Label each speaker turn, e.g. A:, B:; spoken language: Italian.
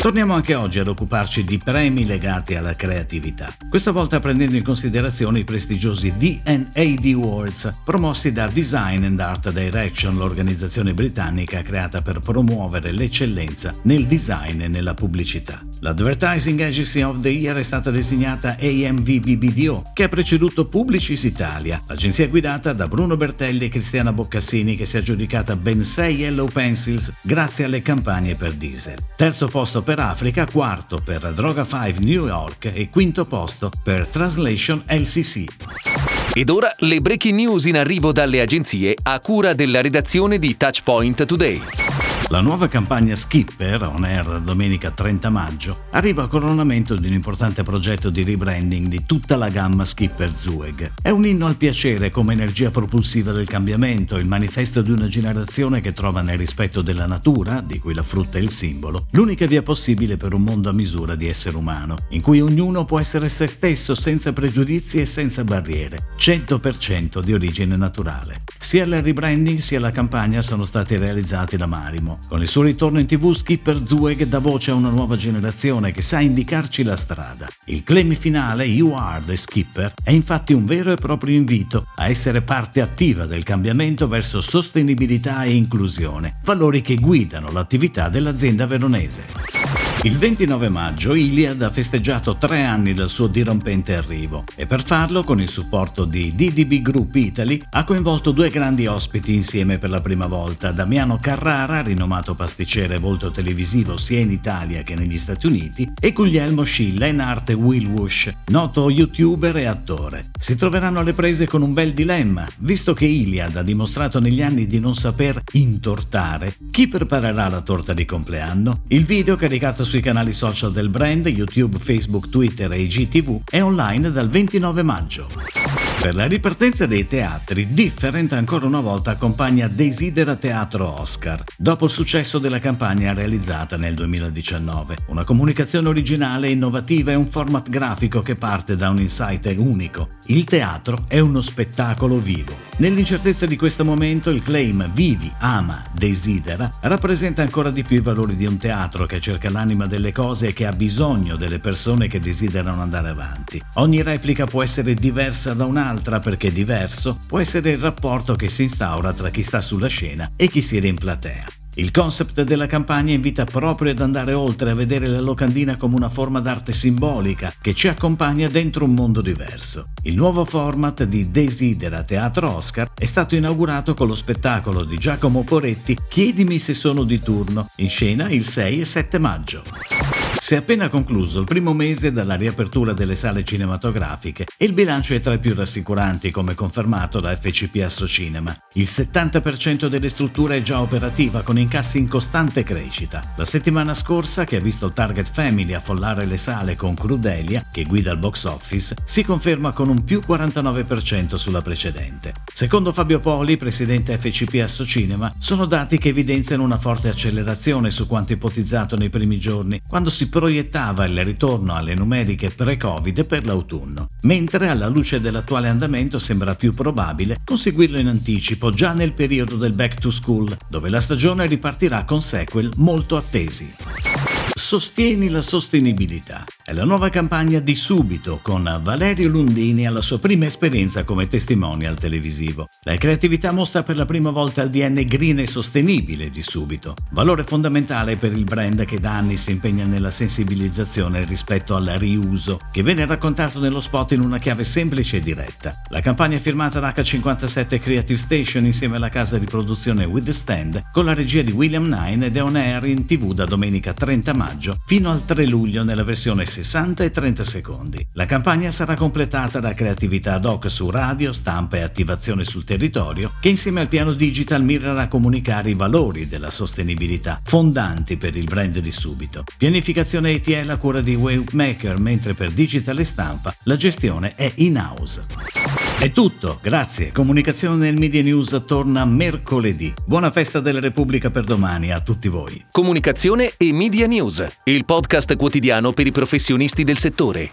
A: Torniamo anche oggi ad occuparci di premi legati alla creatività, questa volta prendendo in considerazione i prestigiosi D&AD Awards promossi da Design and Art Direction, l'organizzazione britannica creata per promuovere l'eccellenza nel design e nella pubblicità. L'Advertising Agency of the Year è stata designata AMVBBDO, che ha preceduto Publicis Italia, agenzia guidata da Bruno Bertelli e Cristiana Boccassini che si è aggiudicata ben 6 Yellow Pencils grazie alle campagne per diesel. Terzo posto per Africa, quarto per Droga 5 New York e quinto posto per Translation LCC.
B: Ed ora le breaking news in arrivo dalle agenzie a cura della redazione di Touchpoint Today.
A: La nuova campagna Skipper, on air domenica 30 maggio, arriva a coronamento di un importante progetto di rebranding di tutta la gamma Skipper Zueg. È un inno al piacere come energia propulsiva del cambiamento, il manifesto di una generazione che trova nel rispetto della natura, di cui la frutta è il simbolo, l'unica via possibile per un mondo a misura di essere umano, in cui ognuno può essere se stesso senza pregiudizi e senza barriere, 100% di origine naturale. Sia il rebranding sia la campagna sono stati realizzati da Marimo con il suo ritorno in tv Skipper Zueg dà voce a una nuova generazione che sa indicarci la strada. Il claim finale You are the Skipper è infatti un vero e proprio invito a essere parte attiva del cambiamento verso sostenibilità e inclusione, valori che guidano l'attività dell'azienda veronese. Il 29 maggio Iliad ha festeggiato tre anni dal suo dirompente arrivo e per farlo, con il supporto di DDB Group Italy, ha coinvolto due grandi ospiti insieme per la prima volta, Damiano Carrara, rinomato pasticcere e volto televisivo sia in Italia che negli Stati Uniti, e Guglielmo Scilla in arte Will Wush, noto youtuber e attore. Si troveranno alle prese con un bel dilemma, visto che Iliad ha dimostrato negli anni di non saper intortare, chi preparerà la torta di compleanno? Il video caricato sui canali social del brand, YouTube, Facebook, Twitter e IGTV, è online dal 29 maggio. Per la ripartenza dei teatri, Different ancora una volta accompagna Desidera Teatro Oscar, dopo il successo della campagna realizzata nel 2019. Una comunicazione originale innovativa e un format grafico che parte da un insight unico. Il teatro è uno spettacolo vivo. Nell'incertezza di questo momento il claim Vivi, ama, desidera rappresenta ancora di più i valori di un teatro che cerca l'anima delle cose e che ha bisogno delle persone che desiderano andare avanti. Ogni replica può essere diversa da un'altra perché diverso può essere il rapporto che si instaura tra chi sta sulla scena e chi siede in platea. Il concept della campagna invita proprio ad andare oltre a vedere la locandina come una forma d'arte simbolica che ci accompagna dentro un mondo diverso. Il nuovo format di Desidera Teatro Oscar è stato inaugurato con lo spettacolo di Giacomo Poretti Chiedimi se sono di turno, in scena il 6 e 7 maggio. Si è appena concluso il primo mese dalla riapertura delle sale cinematografiche e il bilancio è tra i più rassicuranti come confermato da FCP Associnema. Il 70% delle strutture è già operativa con incassi in costante crescita. La settimana scorsa, che ha visto il Target Family affollare le sale con Crudelia, che guida il box office, si conferma con un più 49% sulla precedente. Secondo Fabio Poli, presidente FCP Associnema, sono dati che evidenziano una forte accelerazione su quanto ipotizzato nei primi giorni, quando si proiettava il ritorno alle numeriche pre-Covid per l'autunno, mentre alla luce dell'attuale andamento sembra più probabile conseguirlo in anticipo già nel periodo del back to school, dove la stagione ripartirà con sequel molto attesi. Sostieni la sostenibilità. È la nuova campagna di Subito con Valerio Lundini alla sua prima esperienza come testimonial televisivo. La creatività mostra per la prima volta il DNA green e sostenibile di Subito, valore fondamentale per il brand che da anni si impegna nella sensibilizzazione rispetto al riuso, che viene raccontato nello spot in una chiave semplice e diretta. La campagna è firmata da H57 Creative Station insieme alla casa di produzione With the Stand con la regia di William Nine ed è on air in tv da domenica 30 maggio fino al 3 luglio nella versione 60 e 30 secondi. La campagna sarà completata da creatività ad hoc su radio, stampa e attivazione sul territorio, che insieme al piano digital mirerà a comunicare i valori della sostenibilità, fondanti per il brand di subito. Pianificazione ETL a cura di Wavemaker, mentre per digital e stampa la gestione è in-house. È tutto, grazie. Comunicazione nel Media News torna mercoledì. Buona festa della Repubblica per domani a tutti voi.
B: Comunicazione e Media News, il podcast quotidiano per i professionisti del settore.